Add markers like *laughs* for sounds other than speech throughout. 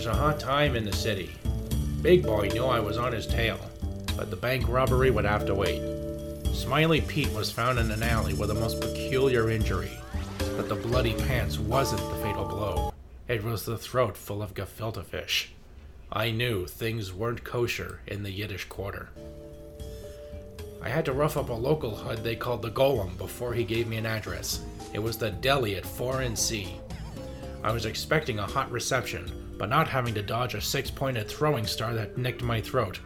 was a hot time in the city. Big Boy knew I was on his tail, but the bank robbery would have to wait. Smiley Pete was found in an alley with a most peculiar injury, but the bloody pants wasn't the fatal blow. It was the throat full of gefilte fish. I knew things weren't kosher in the Yiddish quarter. I had to rough up a local hood they called the Golem before he gave me an address. It was the deli at 4 and C. I was expecting a hot reception, but not having to dodge a six pointed throwing star that nicked my throat.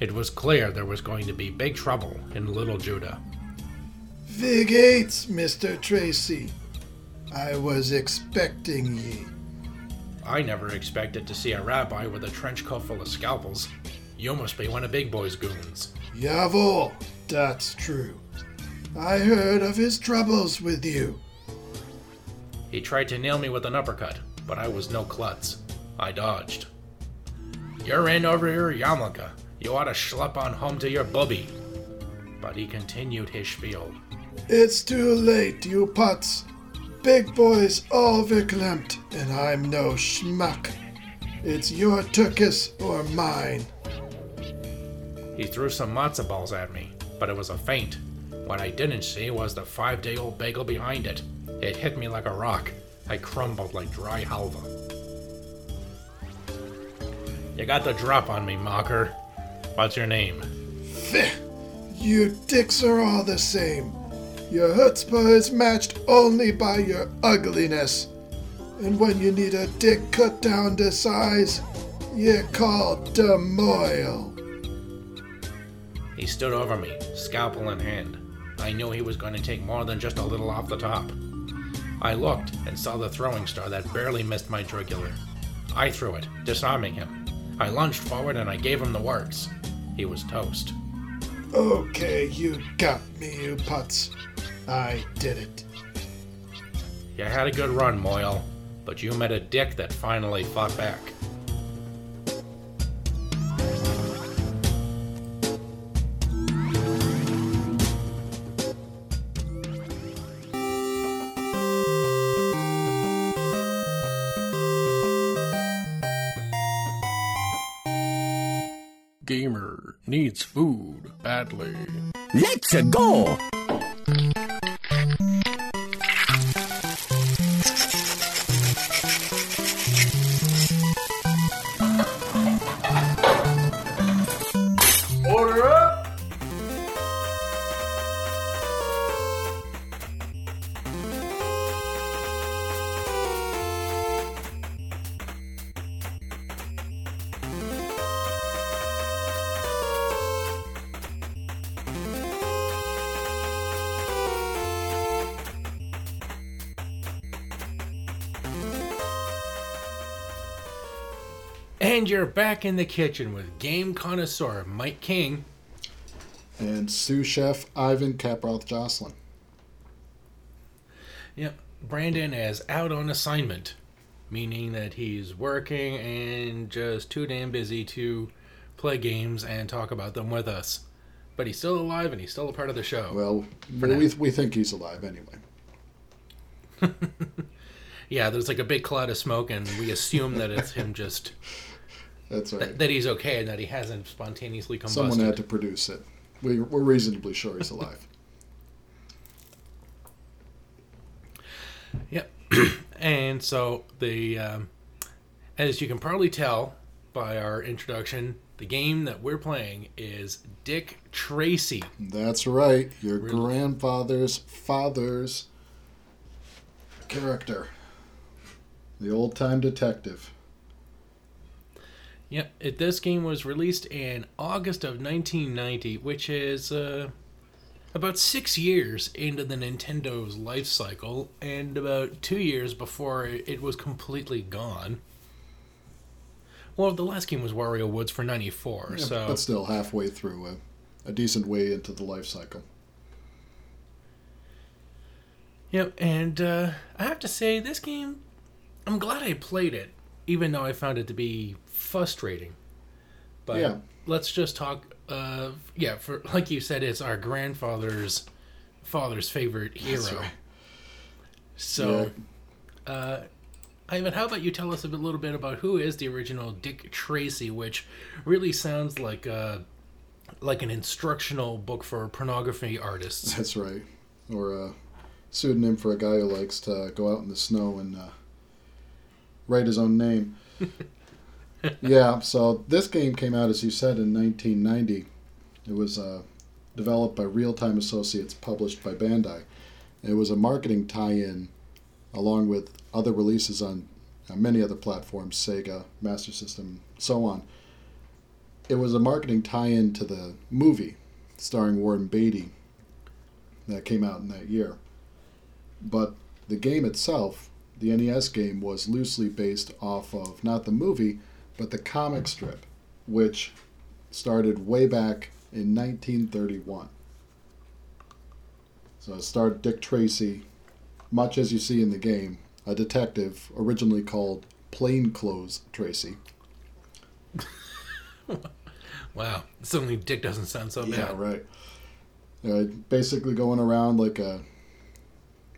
It was clear there was going to be big trouble in Little Judah. Vig Gates, Mr. Tracy. I was expecting ye. I never expected to see a rabbi with a trench coat full of scalpels. You must be one of Big Boy's goons. Jawohl, that's true. I heard of his troubles with you. He tried to nail me with an uppercut, but I was no klutz. I dodged. You're in over your yarmulke. You ought to schlep on home to your bubby. But he continued his spiel. It's too late, you putz. Big boy's all verklempt, and I'm no schmuck. It's your turkis or mine. He threw some matzo balls at me, but it was a feint. What I didn't see was the five day old bagel behind it. It hit me like a rock. I crumbled like dry halva. You got the drop on me, mocker. What's your name? You dicks are all the same. Your chutzpah is matched only by your ugliness. And when you need a dick cut down to size, you're called Demoyle. He stood over me, scalpel in hand. I knew he was going to take more than just a little off the top. I looked and saw the throwing star that barely missed my jugular. I threw it, disarming him. I lunged forward and I gave him the works. He was toast. Okay, you got me, you putz. I did it. You had a good run, Moyle, but you met a dick that finally fought back. Needs food badly. Let's go! And you're back in the kitchen with game connoisseur Mike King. And sous chef Ivan Caproth Jocelyn. Yep, Brandon is out on assignment, meaning that he's working and just too damn busy to play games and talk about them with us. But he's still alive and he's still a part of the show. Well, we, we think he's alive anyway. *laughs* yeah, there's like a big cloud of smoke, and we assume that it's him just *laughs* That's right. that, that he's okay and that he hasn't spontaneously combusted. Someone had to produce it. We, we're reasonably sure he's alive. *laughs* Yep. *clears throat* and so the um, as you can probably tell by our introduction, the game that we're playing is Dick Tracy. That's right. Your Really? grandfather's father's character. The old time detective. Yep. It, this game was released in August of 1990, which is uh, about six years into the Nintendo's life cycle, and about two years before it, was completely gone. Well, the last game was Wario Woods for 94, Yeah, so But still halfway through a, a decent way into the life cycle. Yep, and uh, I have to say, this game, I'm glad I played it, even though I found it to be frustrating. But Yeah. let's just talk. Uh, yeah, for like you said, it's our grandfather's father's favorite hero. That's right. So, uh, Ivan, how about you tell us a little bit about who is the original Dick Tracy, which really sounds like a like an instructional book for pornography artists. That's right. Or a pseudonym for a guy who likes to go out in the snow and uh, write his own name. *laughs* yeah, so this game came out, as you said, in 1990. It was uh, developed by Realtime Associates, published by Bandai. It was a marketing tie in along with other releases on uh, many other platforms Sega, Master System, so on. It was a marketing tie in to the movie starring Warren Beatty that came out in that year. But the game itself, the NES game, was loosely based off of not the movie, but the comic strip, which started way back in 1931. So it starred Dick Tracy, much as you see in the game, a detective originally called Plainclothes Tracy. *laughs* Wow, suddenly Dick doesn't sound so bad. Yeah, right. Uh, basically going around like a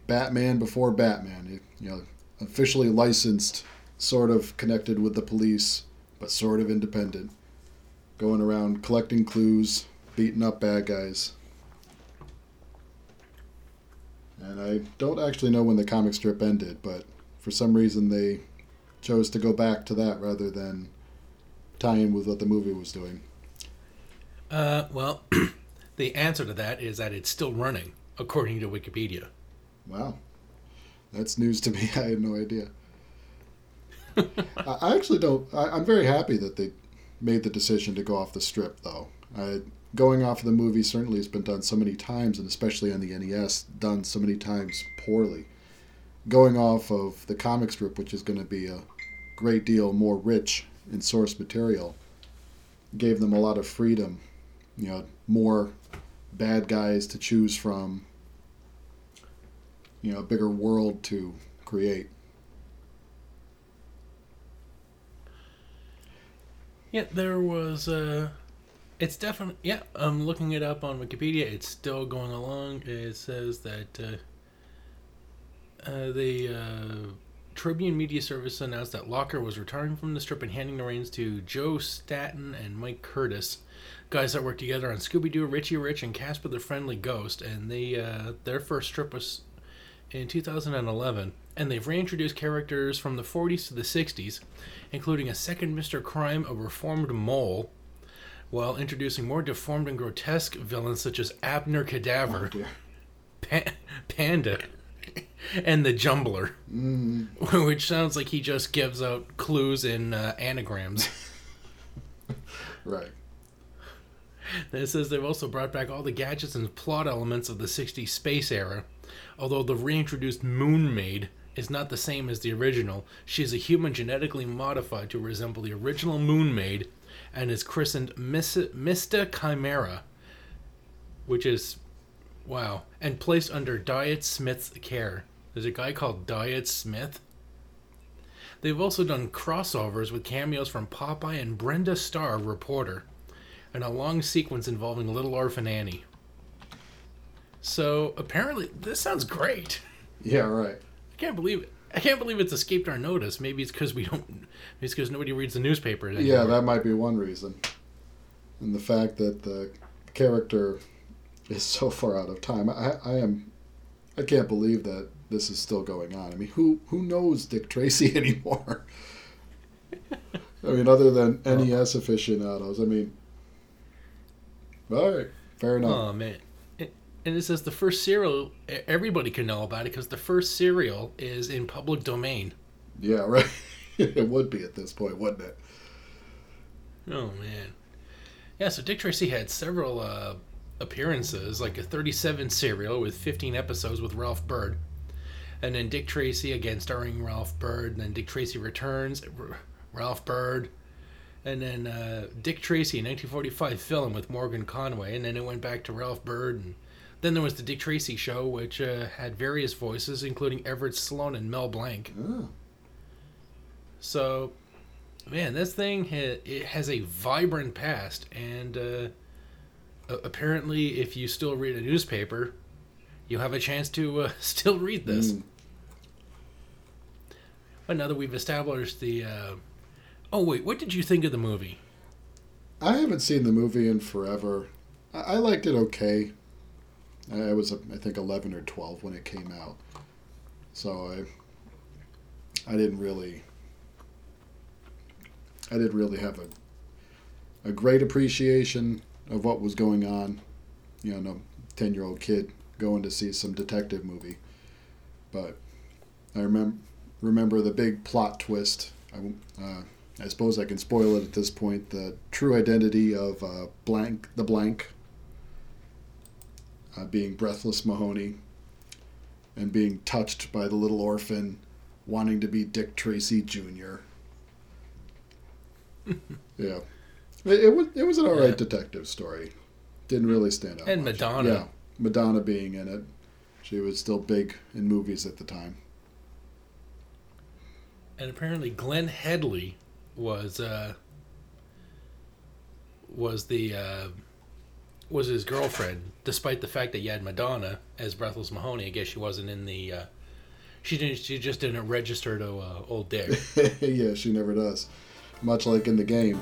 Batman before Batman. You know, officially licensed, sort of connected with the police, but sort of independent. Going around collecting clues, beating up bad guys. And I don't actually know when the comic strip ended, but for some reason they chose to go back to that rather than tie in with what the movie was doing. Uh, well, *clears throat* the answer to that is that it's still running, according to Wikipedia. Wow. That's news to me. *laughs* I had no idea. I actually don't. I, I'm very happy that they made the decision to go off the strip, though. I, going off of the movie certainly has been done so many times, and especially on the NES, done so many times poorly. Going off of the comic strip, which is going to be a great deal more rich in source material, gave them a lot of freedom. You know, more bad guys to choose from, you know, a bigger world to create. Yeah, there was. Uh, it's definitely. Yeah, I'm looking it up on Wikipedia. It's still going along. It says that uh, uh, the uh, Tribune Media Service announced that Locher was retiring from the strip and handing the reins to Joe Staten and Mike Curtis, guys that worked together on Scooby Doo, Richie Rich, and Casper the Friendly Ghost. And they uh, their first strip was in 2011, and they've reintroduced characters from the 40s to the 60s, including a second Mr. Crime, a reformed mole, while introducing more deformed and grotesque villains such as Abner Cadaver, dear. pa- Panda, and the Jumbler, *laughs* which sounds like he just gives out clues in uh, anagrams. *laughs* Right. It says they've also brought back all the gadgets and plot elements of the 60s space era. Although the reintroduced Moon Maid is not the same as the original, she is a human genetically modified to resemble the original Moon Maid and is christened Miss- Chimera, which is, wow, and placed under Diet Smith's care. There's a guy called Diet Smith. They've also done crossovers with cameos from Popeye and Brenda Starr, reporter and a long sequence involving Little Orphan Annie. So apparently, this sounds great. Yeah, right. I can't believe it. I can't believe it's escaped our notice. Maybe it's because we don't. Maybe it's because nobody reads the newspaper. Anymore. Yeah, that might be one reason. And the fact that the character is so far out of time. I, I am. I can't believe that this is still going on. I mean, who who knows Dick Tracy *laughs* anymore? I mean, other than NES aficionados. I mean, all right, fair enough. Oh man. And it says the first serial. Everybody can know about it because the first serial is in public domain. Yeah, *laughs* right. it would be at this point, wouldn't it? Oh man. Yeah, so Dick Tracy had several uh, appearances, like a 37 serial with 15 episodes with Ralph Byrd. And then Dick Tracy again starring Ralph Byrd, and then Dick Tracy returns, R- Ralph Byrd. And then uh, Dick Tracy, 1945 film with Morgan Conway, and then it went back to Ralph Byrd. And then there was the Dick Tracy show, which uh, had various voices, including Everett Sloane and Mel Blanc. So, man, this thing ha- it has a vibrant past, and uh, apparently, if you still read a newspaper, you have a chance to uh, *laughs* still read this. Mm. But now that we've established the, uh... oh wait, what did you think of the movie? I haven't seen the movie in forever. I, I liked it okay. I I was, I think, 11 or 12 when it came out. So I, I didn't really, I didn't really have a, a great appreciation of what was going on. You know, a 10 year old kid going to see some detective movie. But I remember remember the big plot twist. I, uh, I suppose I can spoil it at this point. The true identity of uh, blank the blank uh, being breathless Mahoney and being touched by the little orphan wanting to be Dick Tracy Jr. *laughs* yeah, it, it was it was an alright Yeah. detective story. Didn't really stand out. And much. Madonna. Yeah, Madonna being in it. She was still big in movies at the time. And apparently Glenn Headley was, uh... was the, uh... was his girlfriend, despite the fact that you had Madonna as Breathless Mahoney. I guess she wasn't in the, uh... She didn't. She just didn't register to uh, Old Dick. *laughs* yeah, she never does. Much like in the game.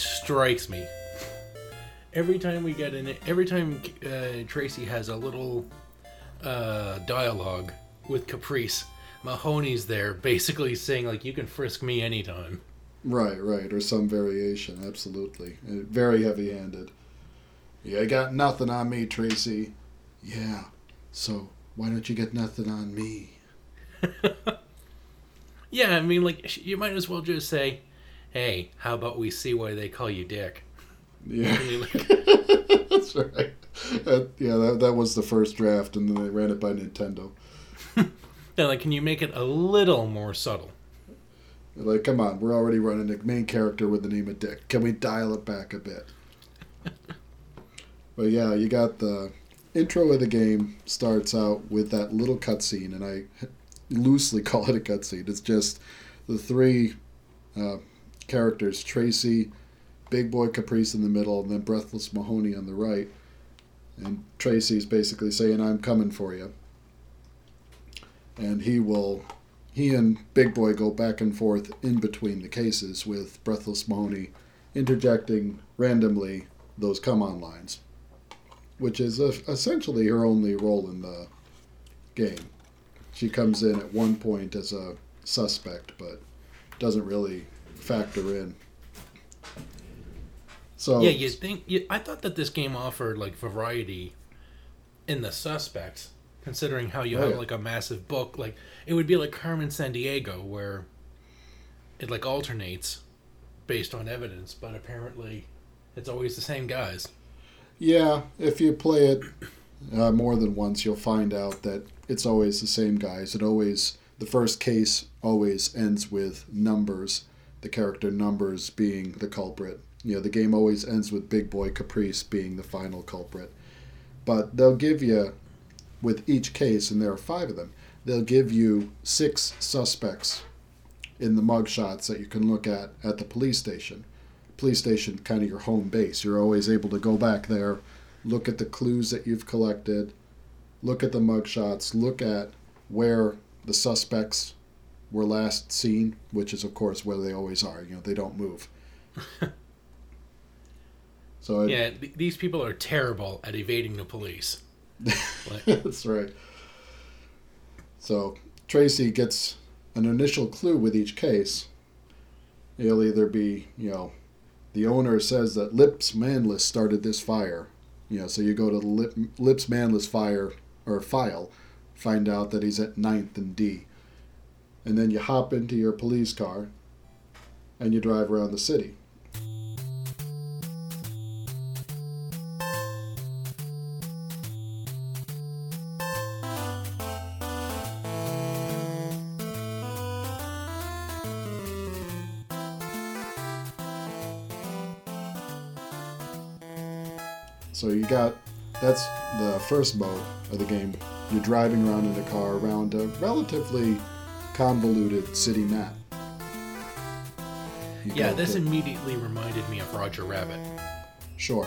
Strikes me. Every time we get in it, every time uh, Tracy has a little uh, dialogue with Caprice, Mahoney's there, basically saying like, "You can frisk me anytime." Right, right, or some variation, absolutely. Uh, Very heavy handed. You got nothing on me, Tracy. Yeah, so why don't you get nothing on me? *laughs* Yeah, I mean, like you might as well just say, "Hey, how about we see why they call you Dick?" Yeah, I mean, like, that's right. Uh, yeah, that, that was the first draft, and then they ran it by Nintendo. *laughs* yeah, like, can you make it a little more subtle? They're Like, come on, we're already running a main character with the name of Dick. Can we dial it back a bit? *laughs* but yeah, you got the intro of the game starts out with that little cutscene, and I loosely *laughs* call it a cutscene. It's just the three uh, characters Tracy, Big Boy Caprice in the middle, and then Breathless Mahoney on the right. And Tracy's basically saying, I'm coming for you. And he will he and Big Boy go back and forth in between the cases with Breathless Mahoney interjecting randomly those come on lines, which is essentially her only role in the game. She comes in at one point as a suspect, but doesn't really factor in. So Yeah, you think? You, I thought that this game offered like variety in the suspects, considering how you Oh, have yeah. like a massive book. Like it would be like Carmen Sandiego, where it like alternates based on evidence, but apparently it's always the same guys. Yeah, if you play it uh, more than once, you'll find out that it's always the same guys. It always the first case always ends with numbers, the character numbers being the culprit. You know, the game always ends with Big Boy Caprice being the final culprit. But they'll give you, with each case, and there are five of them, they'll give you six suspects in the mugshots that you can look at at the police station police station kind of your home base. You're always able to go back there, look at the clues that you've collected, look at the mugshots, look at where the suspects were last seen, which is of course where they always are. You know, they don't move. *laughs* so it, Yeah, th- these people are terrible at evading the police. Like, *laughs* That's right. So Tracy gets an initial clue with each case. It'll either be, you know, the owner says that Lips Manlis started this fire. You know, so you go to the Lip, Lips Manlis fire or file, find out that he's at Ninth and D and then you hop into your police car and you drive around the city. So you got that's the first mode of the game. You're driving around in a car around a relatively convoluted city map. You Yeah, this immediately reminded me of Roger Rabbit. Sure.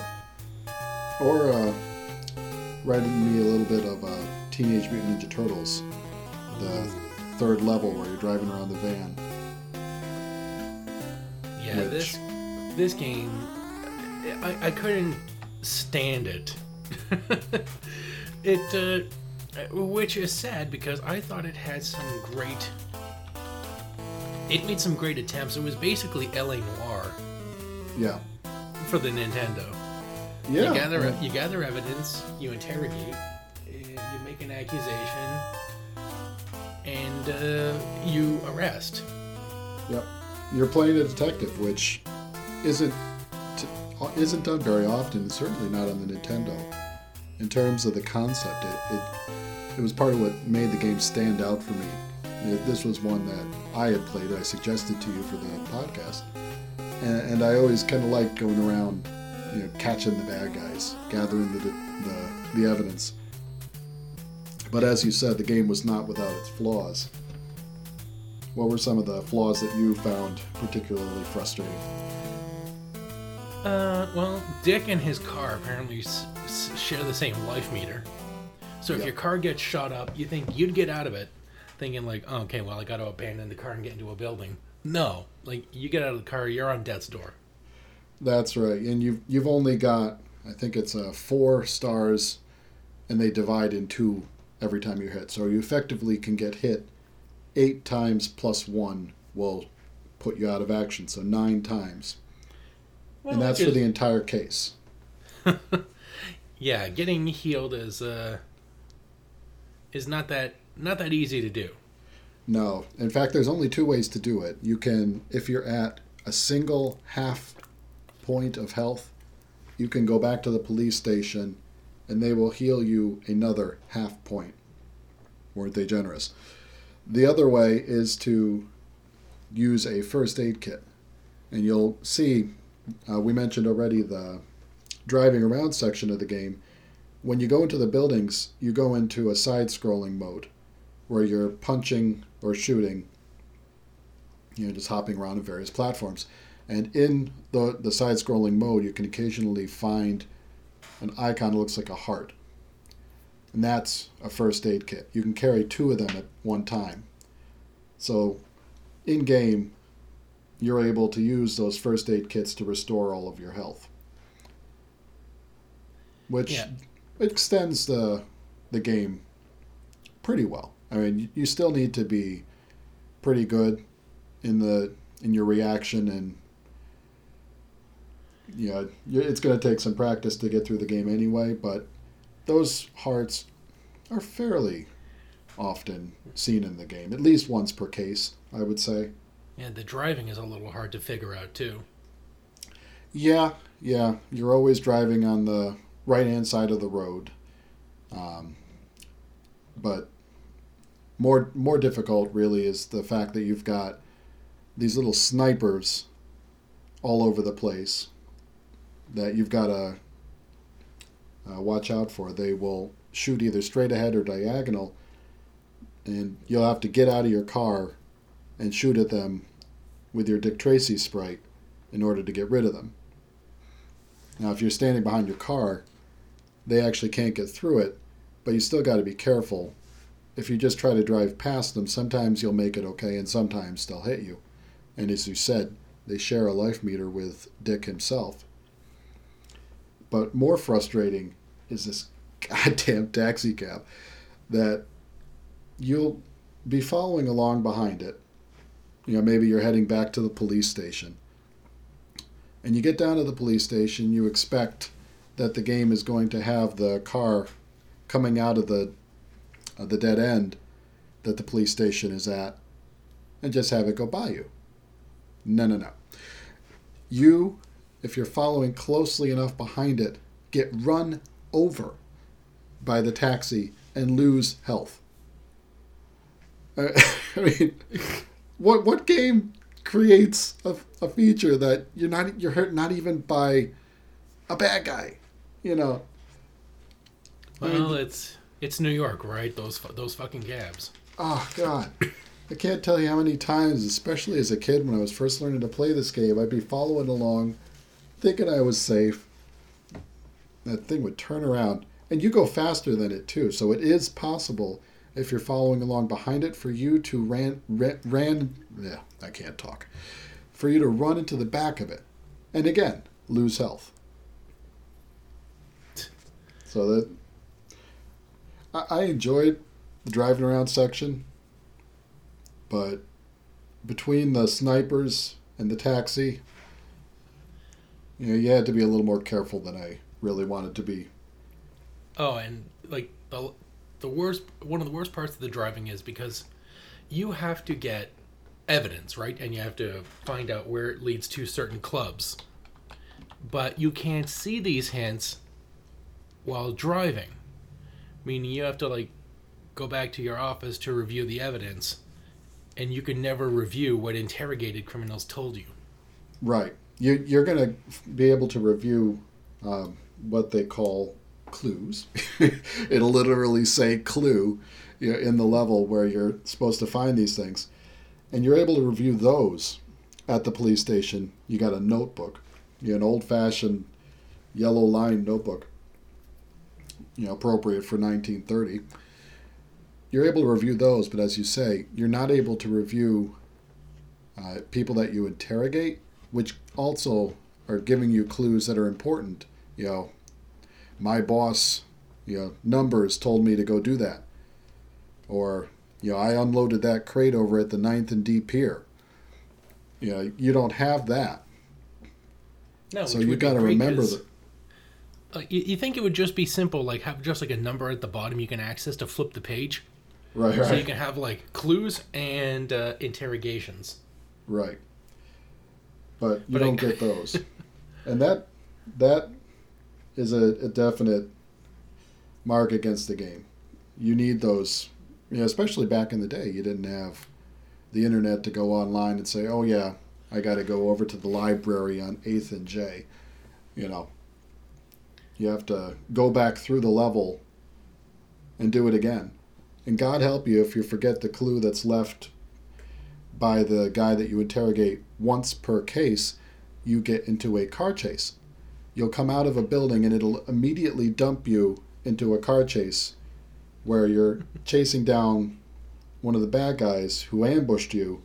Or uh, reminded me a little bit of uh, Teenage Mutant Ninja Turtles, the third level where you're driving around the van. Yeah, Which- this this game, I, I couldn't stand it. *laughs* it, uh, which is sad because I thought it had some great. It made some great attempts. It was basically LA Noire Yeah. for the Nintendo. Yeah. You gather yeah. you gather evidence, you interrogate, you make an accusation, and uh, you arrest. Yep. You're playing a detective, which isn't t- isn't done very often. Certainly not on the Nintendo. In terms of the concept, it, it it was part of what made the game stand out for me. This was one that I had played. I suggested to you for the podcast, and, and I always kind of like going around, you know, catching the bad guys, gathering the the, the evidence. But as you said, the game was not without its flaws. What were some of the flaws that you found particularly frustrating? Uh, well, Dick and his car apparently s- s- share the same life meter. So if Yeah. your car gets shot up, you think you'd get out of it, thinking like, oh, okay, well, I got to abandon the car and get into a building. No, like you get out of the car, you're on death's door. That's right, and you've you've only got I think it's uh, four stars, and they divide in two every time you hit. So you effectively can get hit eight times plus one will put you out of action. So nine times, and that's for the entire case. *laughs* yeah, getting healed is uh is not that not that easy to do. No, in fact, there's only two ways to do it. You can, if you're at a single half point of health, you can go back to the police station and they will heal you another half point. Weren't they generous? The other way is to use a first aid kit. And you'll see, uh, we mentioned already the driving around section of the game. When you go into the buildings, you go into a side scrolling mode where you're punching or shooting, you know, just hopping around on various platforms. And in the, the side scrolling mode, you can occasionally find an icon that looks like a heart. And that's a first aid kit. You can carry two of them at one time. So, in game, you're able to use those first aid kits to restore all of your health. Which Yeah. extends the, the game pretty well. I mean, you- still need to be pretty good in the in your reaction and you know, it's going to take some practice to get through the game anyway, but those hearts are fairly often seen in the game, at least once per case, I would say. Yeah, the driving is a little hard to figure out too. Yeah, yeah, you're always driving on the right hand side of the road. Um, but more more difficult really is the fact that you've got these little snipers all over the place that you've got to uh, watch out for. They will shoot either straight ahead or diagonal, and you'll have to get out of your car and shoot at them with your Dick Tracy sprite in order to get rid of them. Now, if you're standing behind your car, they actually can't get through it, but you still got to be careful. If you just try to drive past them, sometimes you'll make it okay, and sometimes they'll hit you. And as you said, they share a life meter with Dick himself. But more frustrating is this *laughs* goddamn taxi cab that you'll be following along behind it. You know, maybe you're heading back to the police station. And you get down to the police station, you expect that the game is going to have the car coming out of the uh, the dead end that the police station is at and just have it go by you. No, no, no. You, if you're following closely enough behind it, get run over by the taxi and lose health. Uh, *laughs* I mean, what what game creates a, a feature that you're not you're hurt not even by a bad guy? You know, Well, it's it's New York, right? Those those fucking cabs. oh god, I can't tell you how many times, especially as a kid when I was first learning to play this game, I'd be following along, thinking I was safe. That thing would turn around, and you go faster than it too. So it is possible if you're following along behind it for you to ran ran, ran yeah, I can't talk. For you to run into the back of it, and again lose health. So that I, I enjoyed the driving around section, but between the snipers and the taxi, you know, you had to be a little more careful than I really wanted to be. Oh, and like the the worst one of the worst parts of the driving is because you have to get evidence, right? And you have to find out where it leads to certain clubs. But you can't see these hints while driving. Meaning you have to like go back to your office to review the evidence and you can never review what interrogated criminals told you. Right. You, you're going to be able to review um, what they call clues. *laughs* It'll literally say clue in the level where you're supposed to find these things. And you're able to review those at the police station. You got a notebook, you an old fashioned yellow line notebook, you know, appropriate for 1930. You're able to review those, but as you say, you're not able to review uh, people that you interrogate, which also are giving you clues that are important. You know, my boss, you know, numbers told me to go do that. Or, you know, I unloaded that crate over at the Ninth and D Pier. You know, you don't have that. No, so you would be got to remember that. Uh, you, you think it would just be simple, like have just like a number at the bottom you can access to flip the page, Right, so you can have like clues and uh, interrogations. right. But you But don't get those. and that that is a, a definite mark against the game. You need those, you know, especially back in the day. You didn't have the internet to go online and say, "Oh yeah, I got to go over to the library on Eighth and J." You know, you have to go back through the level and do it again. And God help you if you forget the clue that's left by the guy that you interrogate once per case. You get into a car chase. You'll come out of a building and it'll immediately dump you into a car chase where you're *laughs* chasing down one of the bad guys who ambushed you.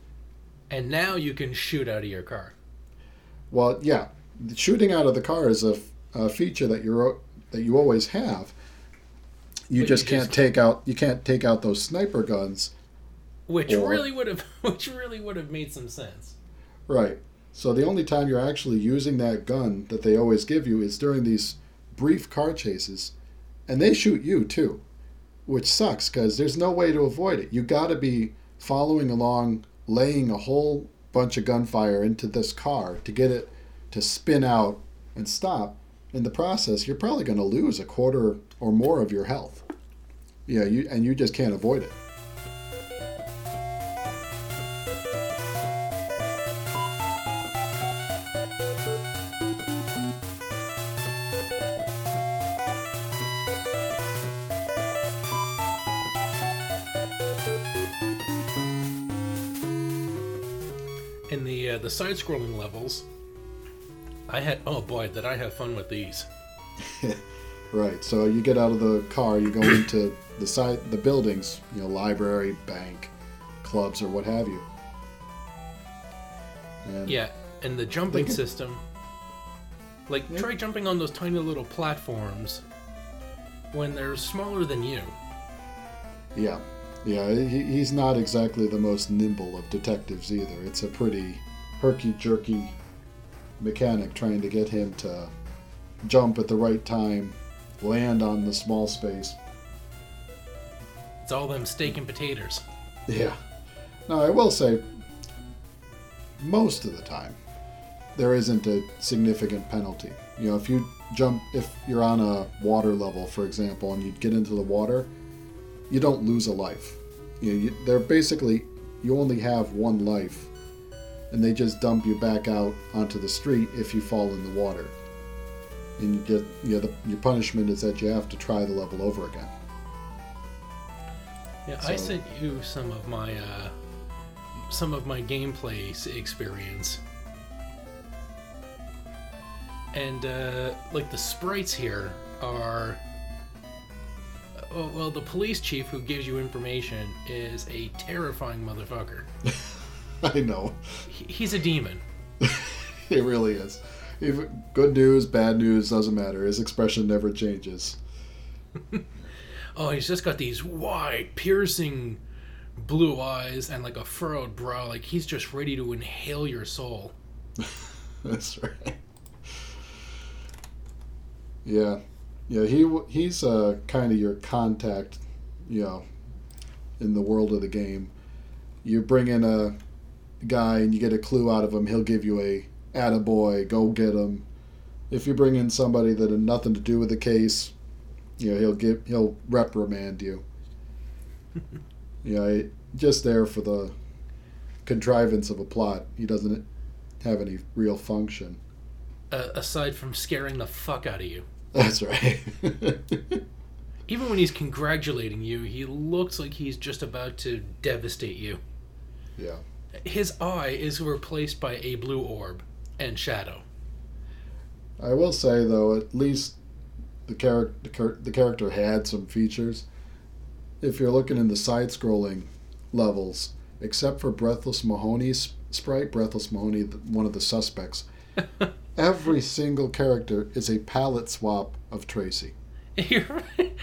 And now you can shoot out of your car. Well, yeah, shooting out of the car is a, a feature that you're that you always have. You just you can't take out you can't take out those sniper guns. Which Or- really would have, *laughs* which really would have made some sense. Right. So the only time you're actually using that gun that they always give you is during these brief car chases, and they shoot you too, which sucks because there's no way to avoid it. You got to be following along, laying a whole bunch of gunfire into this car to get it to spin out and stop. In the process, you're probably going to lose a quarter or more of your health. Yeah, you and you just can't avoid it. In the uh, the side-scrolling levels, I had oh boy did I have fun with these. *laughs* Right. So you get out of the car, you go into the site, the buildings, you know, library, bank, clubs, or what have you. And Yeah, and the jumping can- system. Like Yeah. try jumping on those tiny little platforms when they're smaller than you. yeah, yeah. He, he's not exactly the most nimble of detectives either. It's a pretty herky jerky mechanic trying to get him to jump at the right time, land on the small space. It's all them steak and potatoes. Yeah. Now, I will say, most of the time, there isn't a significant penalty. You know, if you jump, if you're on a water level, for example, and you get into the water, you don't lose a life. You know, you, they're basically, you only have one life, and they just dump you back out onto the street if you fall in the water. and you get yeah. The, your punishment is that you have to try the level over again. Yeah, I sent you some of my uh, some of my gameplay experience, and uh, like the sprites here are. Oh, well, the police chief who gives you information is a terrifying motherfucker. *laughs* *laughs* I know. He's a demon. *laughs* It really is. Even good news, bad news, doesn't matter. His expression never changes. *laughs* Oh, he's just got these wide, piercing blue eyes and like a furrowed brow. Like he's just ready to inhale your soul. That's right. Yeah, yeah. He he's uh, kind of your contact, you know, in the world of the game. You bring in a guy and you get a clue out of him. He'll give you a "attaboy, go get him." If you bring in somebody that had nothing to do with the case, you know, he'll give he'll reprimand you. *laughs* you know, just there for the contrivance of a plot. He doesn't have any real function. Uh, aside from scaring the fuck out of you. That's right. *laughs* Even when he's congratulating you, he looks like he's just about to devastate you. yeah. His eye is replaced by a blue orb and shadow. I will say though, at least the character the, character had some features. If you're looking in the side-scrolling levels, except for Breathless Mahoney's sprite, Breathless Mahoney, one of the suspects, *laughs* every single character is a palette swap of Tracy. *laughs* You're right.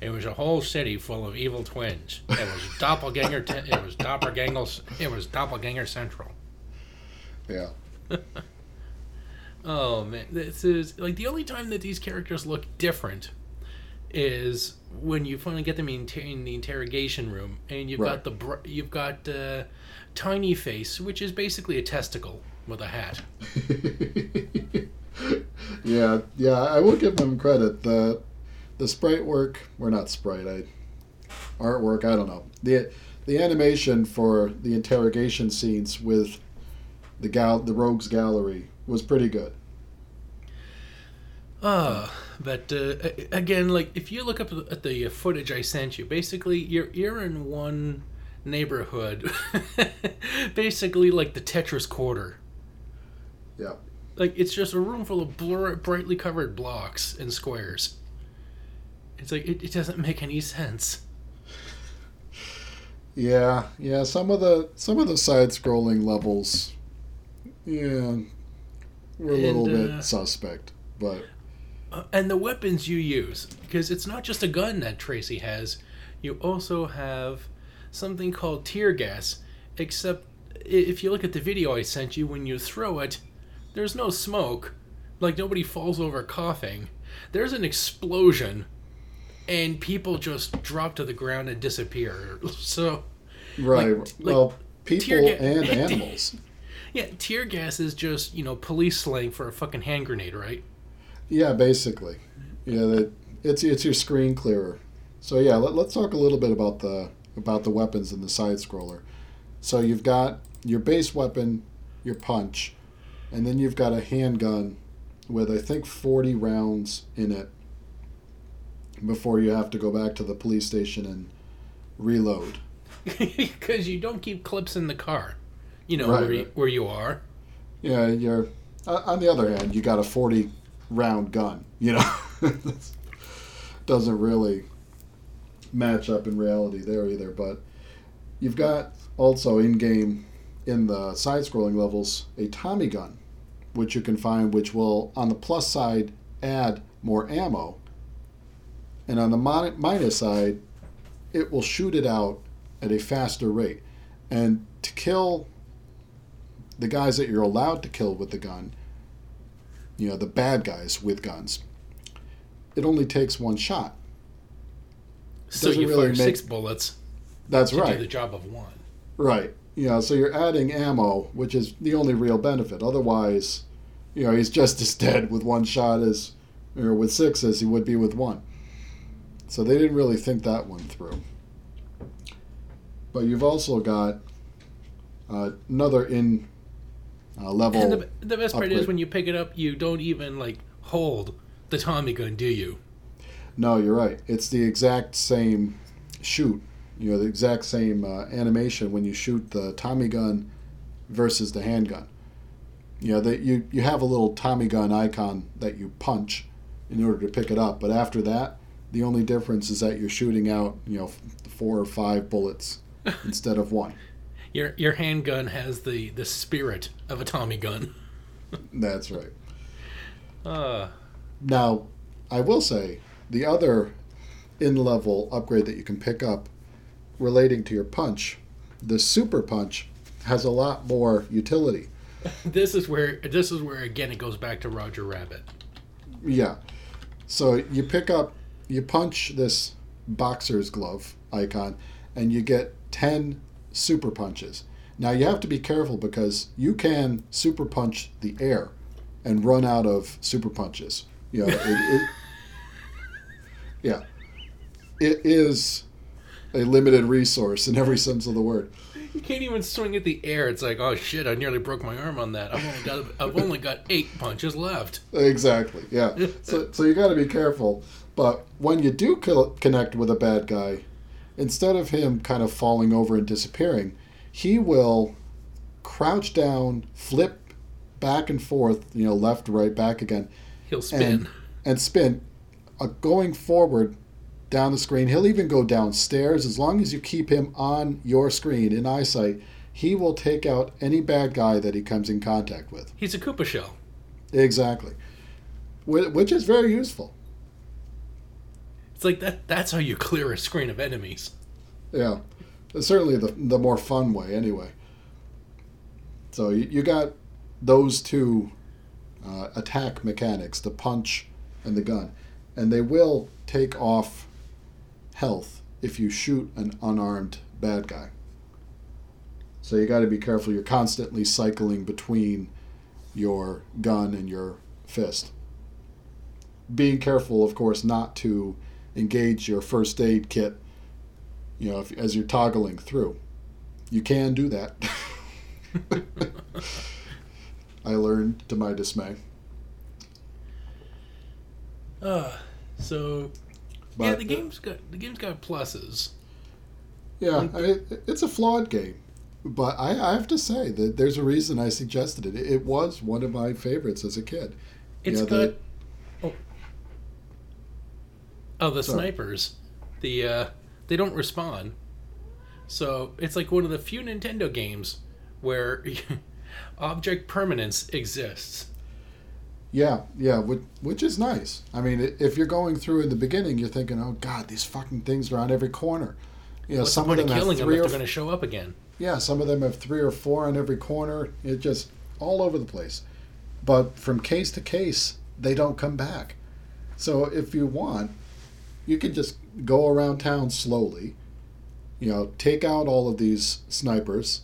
It was a whole city full of evil twins. It was *laughs* doppelganger. T- it was doppelgangers. It was doppelganger central. Yeah. *laughs* Oh man, this is like the only time that these characters look different is when you finally get them in, in the interrogation room, and you've Right. got the br- you've got uh, tiny face, which is basically a testicle with a hat. *laughs* yeah, yeah, I will give them credit. The the sprite work, or not sprite, I artwork, I don't know. The the animation for the interrogation scenes with the gal the rogues gallery was pretty good. Uh, but uh, again, like if you look up at the footage I sent you, basically you're you're in one neighborhood, *laughs* basically like the Tetris quarter. Yeah. Like it's just a room full of blur- brightly covered blocks and squares. It's like it, it doesn't make any sense. Yeah, yeah, some of the some of the side scrolling levels yeah were a little And, uh, bit suspect, but Uh, and the weapons you use, because it's not just a gun that Tracy has. You also have something called tear gas. Except if you look at the video I sent you, when you throw it, there's no smoke. Like nobody falls over coughing. There's an explosion, and people just drop to the ground and disappear. *laughs* So. right, like well, tear people ga- and *laughs* animals. Yeah, tear gas is just, you know, police slang for a fucking hand grenade, right? Yeah, basically. Yeah, that it's it's your screen clearer. So yeah, let, let's talk a little bit about the about the weapons in the side scroller. So you've got your base weapon, your punch, and then you've got a handgun with I think 40 rounds in it before you have to go back to the police station and reload. *laughs* Because you don't keep clips in the car, you know, Right, where, you, right. where you are. Yeah, you're uh, on the other hand, you got a 40 round gun, you know. *laughs* Doesn't really match up in reality there either, but you've got also in game in the side scrolling levels a Tommy gun which you can find which will on the plus side add more ammo and on the minus side it will shoot it out at a faster rate and to kill the guys that you're allowed to kill with the gun, you know, the bad guys with guns, it only takes one shot. So you really fire make- six bullets That's to do the job of one. Right. You know, so you're adding ammo, which is the only real benefit. Otherwise, you know, he's just as dead with one shot as, or with six as he would be with one. So they didn't really think that one through. But you've also got uh, another in uh, level. And the, the best part is when you pick it up, you don't even like hold the Tommy gun, do you? No, you're right. It's the exact same shoot. You know, the exact same uh, animation when you shoot the Tommy gun versus the handgun. You know, that you you have a little Tommy gun icon that you punch in order to pick it up, but after that, the only difference is that you're shooting out, you know, four or five bullets *laughs* instead of one. Your your handgun has the the spirit of a Tommy gun. *laughs* That's right. Uh, Now, I will say the other in level upgrade that you can pick up relating to your punch, the super punch has a lot more utility. *laughs* this is where this is where again it goes back to Roger Rabbit. Yeah. So you pick up, you punch this boxer's glove icon, and you get 10 super punches. Now you have to be careful because you can super punch the air and run out of super punches. You know, it, it, yeah. It is a limited resource in every sense of the word. You can't even swing at the air. It's like, oh shit, I nearly broke my arm on that. I've only got I've only got eight punches left. Exactly. Yeah. So, so you got to be careful. But when you do co- connect with a bad guy, instead of him kind of falling over and disappearing, he will crouch down, flip back and forth, you know, left, right, back again, He'll spin. and and spin, uh, going forward down the screen. He'll even go downstairs as long as you keep him on your screen in eyesight. He will take out any bad guy that he comes in contact with. He's a Koopa shell. Exactly. Which is very useful. It's like that. That's how you clear a screen of enemies. Yeah. Certainly the, the more fun way, anyway. So you, you got those two uh, attack mechanics the punch and the gun. And they will take off health if you shoot an unarmed bad guy. So you got to be careful. You're constantly cycling between your gun and your fist. Being careful, of course, not to engage your first aid kit you know, if, as you're toggling through. You can do that. *laughs* I learned to my dismay. Uh, so But yeah, the game's got the game's got pluses. Yeah, I, it's a flawed game, but I, I have to say that there's a reason I suggested it. It was one of my favorites as a kid. You It's know, got the- oh the Sorry. snipers. The uh, they don't respond. So it's like one of the few Nintendo games where *laughs* object permanence exists. Yeah, yeah, which, which is nice. I mean, if you're going through in the beginning, you're thinking, "Oh God, these fucking things are on every corner." You know, What's some the of them have killing them if they're going to show up again? Yeah, some of them have three or four on every corner. It just all over the place. But from case to case, they don't come back. So if you want, you can just go around town slowly. You know, take out all of these snipers.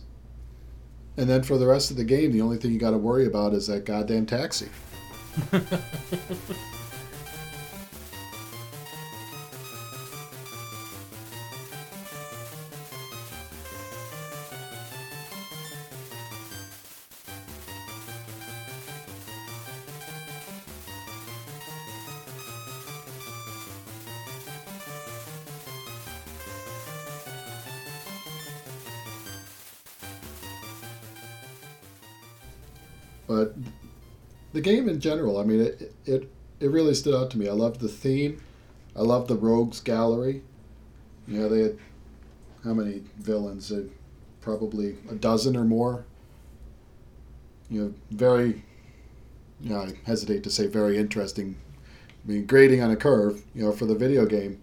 And then for the rest of the game, the only thing you got to worry about is that goddamn taxi. *laughs* the game in general, I mean, it it it really stood out to me. I loved the theme. I loved the rogues gallery. You know, they had how many villains? Uh, probably a dozen or more. You know, very. You know, I hesitate to say very interesting. I mean, grading on a curve. You know, for the video game.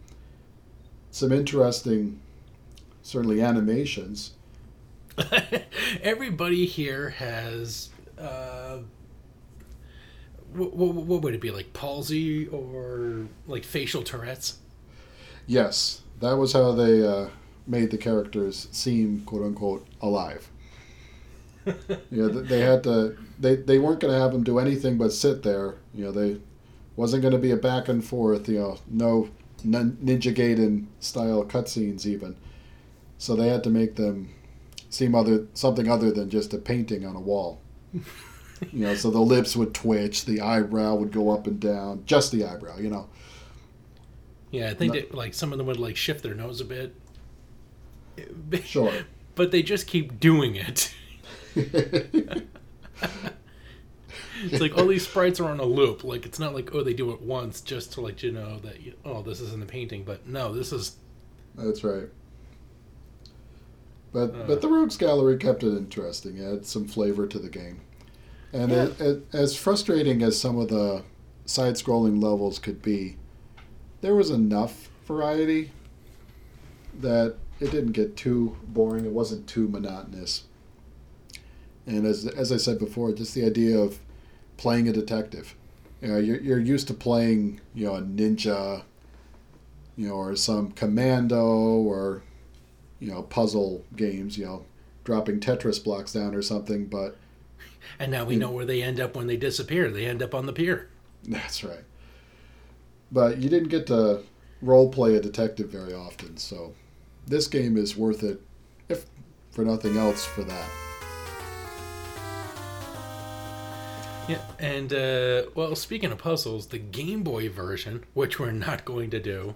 Some interesting, certainly animations. *laughs* Everybody here has. Uh, what, what what would it be like palsy or like facial Tourette's? Yes, that was how they uh, made the characters seem "quote unquote" alive. *laughs* yeah, th- they had to. They they weren't going to have them do anything but sit there. You know, they wasn't going to be a back and forth. You know, no Ninja Gaiden style cutscenes even. So they had to make them seem other something other than just a painting on a wall. *laughs* *laughs* You know, so the lips would twitch, the eyebrow would go up and down, just the eyebrow. You know. Yeah, I think that like some of them would like shift their nose a bit. *laughs* Sure. But they just keep doing it. *laughs* It's like all these sprites are on a loop. Like it's not like oh they do it once just to let you know that you, oh this is in the painting, but no, this is That's right. But uh. but the Rogues Gallery kept it interesting. It had some flavor to the game, and Yeah. it, it, as frustrating as some of the side-scrolling levels could be, there was enough variety that it didn't get too boring. It wasn't too monotonous. And as as I said before, just the idea of playing a detective. You know, you're, you're used to playing, you know, a ninja, you know, or some commando or, you know, puzzle games, you know, dropping Tetris blocks down or something, but and now we know where they end up when they disappear. They end up on the pier. that's right. But you didn't get to role play a detective very often, so this game is worth it, if for nothing else, for that. Yeah, and uh, well, speaking of puzzles, the Game Boy version, which we're not going to do,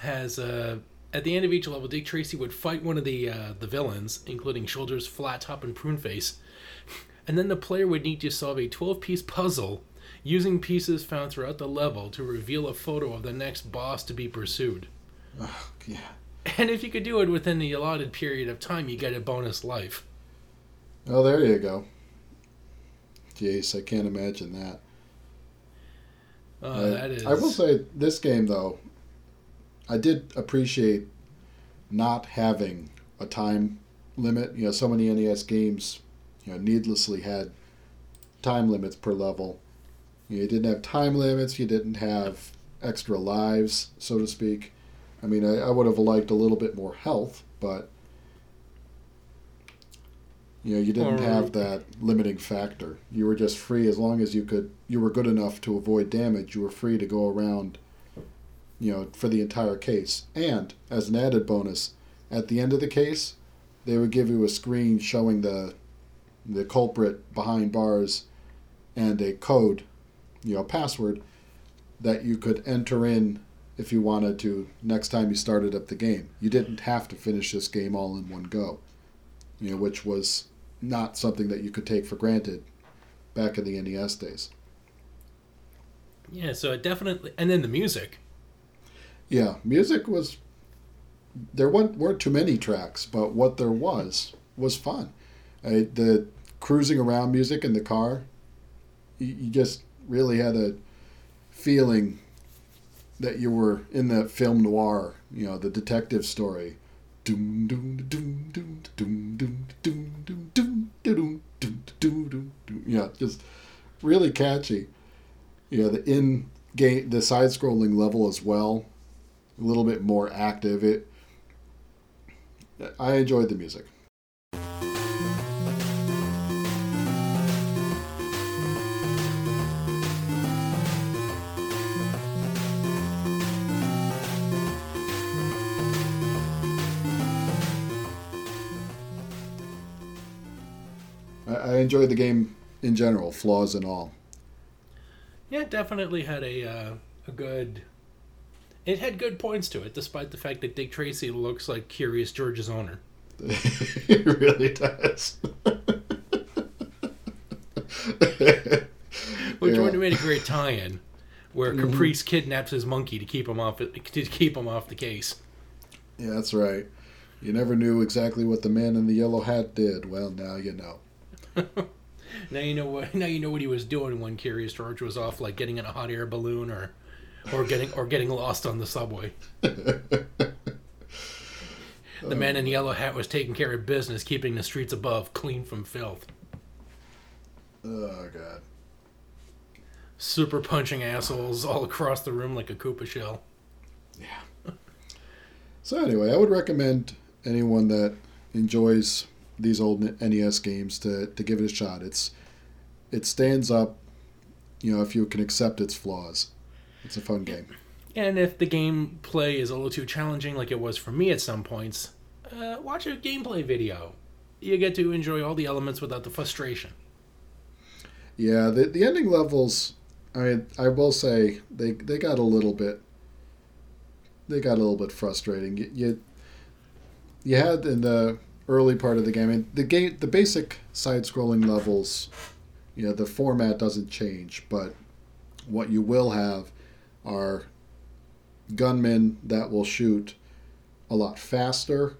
has uh, at the end of each level, Dick Tracy would fight one of the uh, the villains, including Shoulders, Flat Top, and Pruneface, and then the player would need to solve a 12-piece puzzle using pieces found throughout the level to reveal a photo of the next boss to be pursued. Yeah. And if you could do it within the allotted period of time, you get a bonus life. Oh, there you go. Jeez, I can't imagine that. Uh, I- that is. I will say this game though, I did appreciate not having a time limit. You know, so many NES games, you know, needlessly had time limits per level. You didn't have time limits. You didn't have extra lives, so to speak. I mean, I, I would have liked a little bit more health, but you know, you didn't Or- have that limiting factor. You were just free as long as you could. You were good enough to avoid damage. You were free to go around. You know, for the entire case. And as an added bonus, at the end of the case, they would give you a screen showing the the culprit behind bars and a code, you know, a password that you could enter in if you wanted to next time you started up the game. You didn't have to finish this game all in one go. You know, which was not something that you could take for granted back in the NES days. Yeah, so it definitely. And then the music. Yeah, music was there weren't, weren't too many tracks, but what there was was fun. I, the cruising around music in the car, you, you just really had a feeling that you were in the film noir, you know, the detective story. Yeah, just really catchy. Yeah, the in game, the side scrolling level as well, a little bit more active. It, I enjoyed the music. Enjoyed the game in general, flaws and all. Yeah, it definitely had a uh, a good. It had good points to it, despite the fact that Dick Tracy looks like Curious George's owner. *laughs* it really does. Which Yeah. would have made a great tie-in, where Mm-hmm. Caprice kidnaps his monkey to keep him off to keep him off the case. Yeah, that's right. You never knew exactly what the man in the yellow hat did. Well, now you know. Now you know what. Now you know what he was doing when Curious George was off, like getting in a hot air balloon or, or getting or getting lost on the subway. *laughs* The man in the yellow hat was taking care of business, keeping the streets above clean from filth. Oh God. Super punching assholes all across the room like a Koopa shell. Yeah. so anyway, I would recommend anyone that enjoys these old NES games to, to give it a shot. It's it stands up, you know, if you can accept its flaws. It's a fun game. And if the gameplay is a little too challenging, like it was for me at some points, uh, watch a gameplay video. You get to enjoy all the elements without the frustration. Yeah, the the ending levels. I mean, I will say they they got a little bit. They got a little bit frustrating. You you, you had in the early part of the game. I mean, the game, the basic side-scrolling levels. You know, the format doesn't change, but what you will have are gunmen that will shoot a lot faster.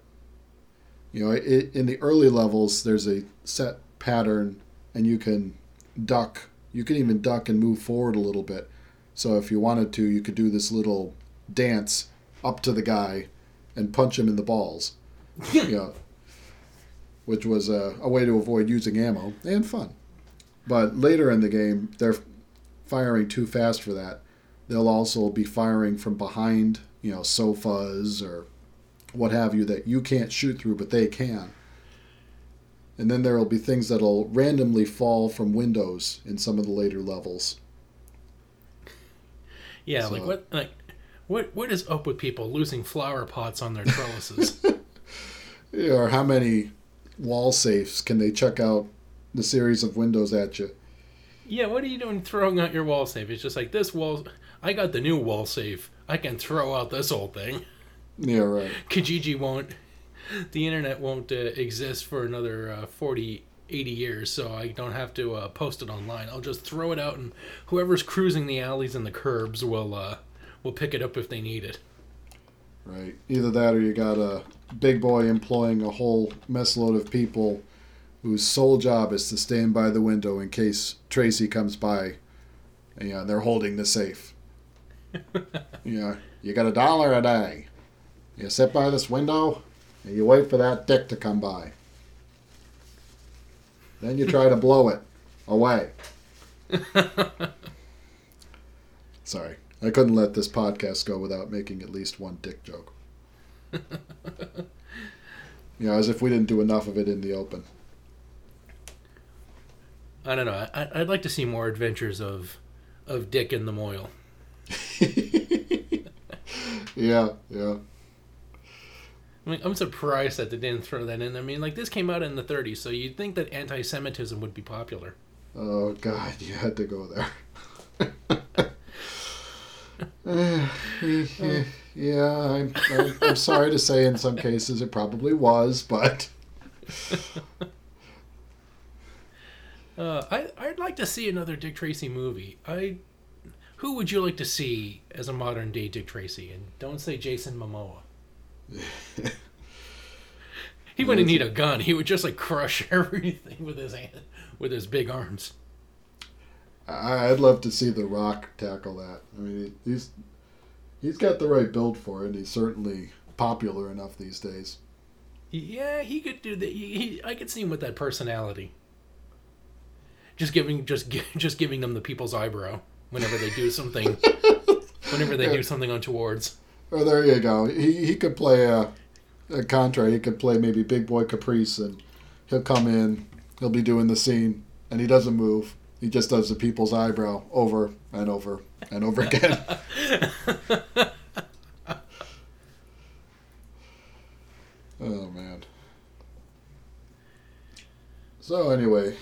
You know, it, in the early levels, there's a set pattern, and you can duck. You can even duck and move forward a little bit. So if you wanted to, you could do this little dance up to the guy and punch him in the balls. you know, which was a, a way to avoid using ammo and fun. But later in the game, they're firing too fast for that. They'll also be firing from behind, you know, sofas or what have you that you can't shoot through, but they can. And then there will be things that'll randomly fall from windows in some of the later levels. Yeah, So- like what like what what is up with people losing flower pots on their trellises? *laughs* Yeah, Or how many wall safes can they check out the series of windows at you? yeah, what are you doing throwing out your wall safe? It's just like this wall I got the new wall safe. I can throw out this old thing. Yeah, right. *laughs* Kijiji won't the internet won't uh, exist for another uh, 40 80 years so i don't have to uh, post it online i'll just throw it out and whoever's cruising the alleys and the curbs will uh, will pick it up if they need it Right. Either that or you got a big boy employing a whole messload of people whose sole job is to stand by the window in case Tracy comes by. And, yeah, they're holding the safe. *laughs* yeah, you got a dollar a day. You sit by this window and you wait for that dick to come by. Then you try to blow it away. *laughs* Sorry. I couldn't let this podcast go without making at least one dick joke. *laughs* you know, as if we didn't do enough of it in the open. i don't know I, i'd like to see more adventures of of dick and the Mohel. *laughs* Yeah, yeah. I mean, I'm surprised that they didn't throw that in. I mean, like this came out in the 30s, so you'd think that anti-Semitism would be popular. Oh God, you had to go there. *laughs* *sighs* yeah, I'm, I'm, I'm sorry to say, in some cases it probably was, but *laughs* Uh, I I'd like to see another Dick Tracy movie. I who would you like to see as a modern day Dick Tracy? And don't say Jason Momoa. *laughs* he wouldn't need a gun. He would just like crush *laughs* everything with his hand, with his big arms. I- I'd love to see The Rock tackle that. I mean, he's he's got the right build for it. and He's certainly popular enough these days. Yeah, he could do that. He, he, I could see him with that personality. Just giving, just *laughs* just giving them the people's eyebrow whenever they do *laughs* something. whenever they do something untowards. Oh, there you go. He he could play a, a Contra. He could play maybe Big Boy Caprice, and he'll come in. He'll be doing the scene, and he doesn't move. He just does the people's eyebrow over and over and over *laughs* again. oh man. So anyway,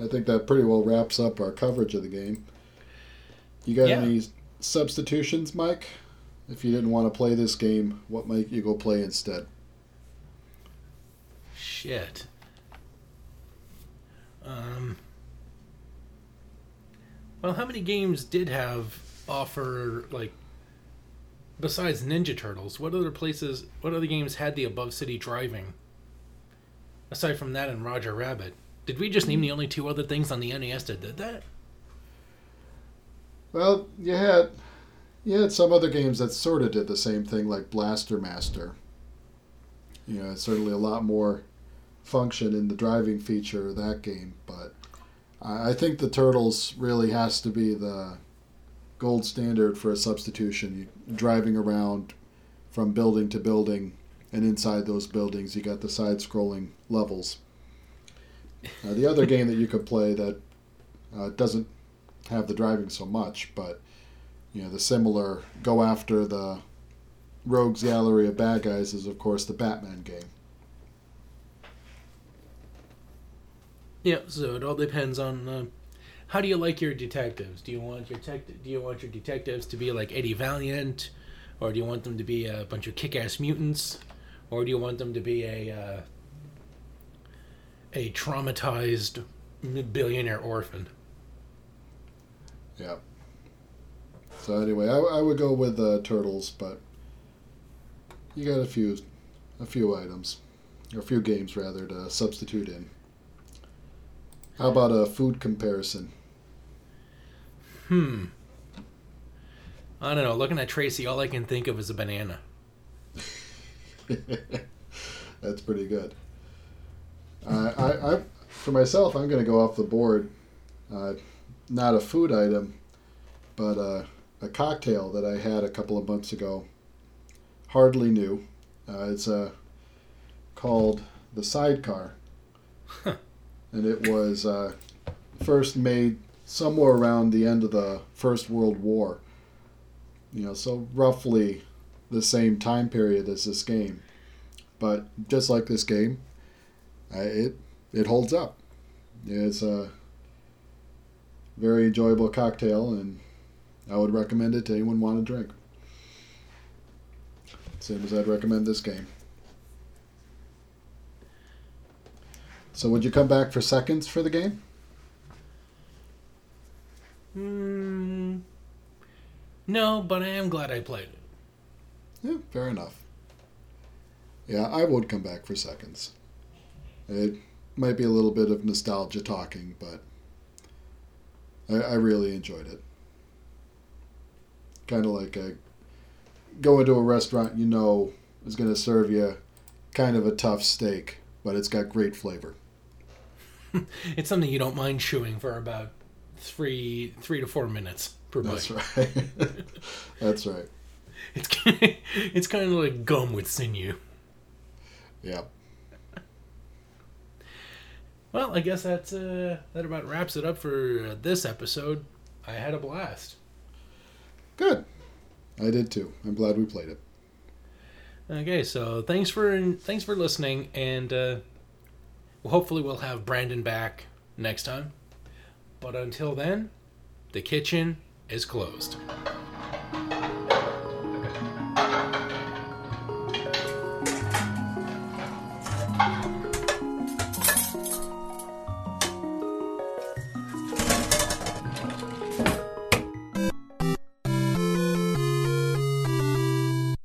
I think that pretty well wraps up our coverage of the game. You got Yeah. any substitutions, Mike? If you didn't want to play this game, what might you go play instead? Shit. Um. Well, how many games did have offer like besides Ninja Turtles? What other places? What other games had the above city driving? Aside from that and Roger Rabbit, did we just name the only two other things on the NES that did that? Well, you had you had some other games that sort of did the same thing, like Blaster Master. You know, it's certainly a lot more function in the driving feature of that game, but I think the Turtles really has to be the gold standard for a substitution. You driving around from building to building, and inside those buildings, you got the side-scrolling levels. Uh, the other game that you could play that uh, doesn't have the driving so much, but you know the similar go after the rogues gallery of bad guys is of course the Batman game. Yeah, so it all depends on uh, how do you like your detectives. Do you want your tech- Do you want your detectives to be like Eddie Valiant, or do you want them to be a bunch of kick-ass mutants, or do you want them to be a uh, a traumatized billionaire orphan? Yeah. So anyway, I, I would go with uh, turtles, but you got a few, a few items, or a few games rather to substitute in. How about a food comparison? Hmm. I don't know. Looking at Tracy, all I can think of is a banana. *laughs* That's pretty good. Uh, I, I, for myself, I'm going to go off the board. Uh, not a food item, but uh, a cocktail that I had a couple of months ago. Hardly new. Uh, it's uh, called the Sidecar, and it was uh, first made somewhere around the end of the First World War. You know, so roughly the same time period as this game. But just like this game, uh, it it holds up. It's a very enjoyable cocktail, and I would recommend it to anyone want to drink. Same as I'd recommend this game. So, would you come back for seconds for the game? Hmm. No, but I am glad I played it. Yeah, fair enough. Yeah, I would come back for seconds. It might be a little bit of nostalgia talking, but I, I really enjoyed it. Kind of like a, go into a restaurant you know is going to serve you kind of a tough steak, but it's got great flavor. *laughs* It's something you don't mind chewing for about three three to four minutes per bite. That's right. *laughs* That's right. It's kind of, *laughs* it's kind of like gum with sinew. Yeah. Well, I guess that's uh, that about wraps it up for uh, this episode. I had a blast. Good. I did too. I'm glad we played it. Okay, so thanks for thanks for listening, and uh, hopefully we'll have Brandon back next time. But until then, the kitchen is closed.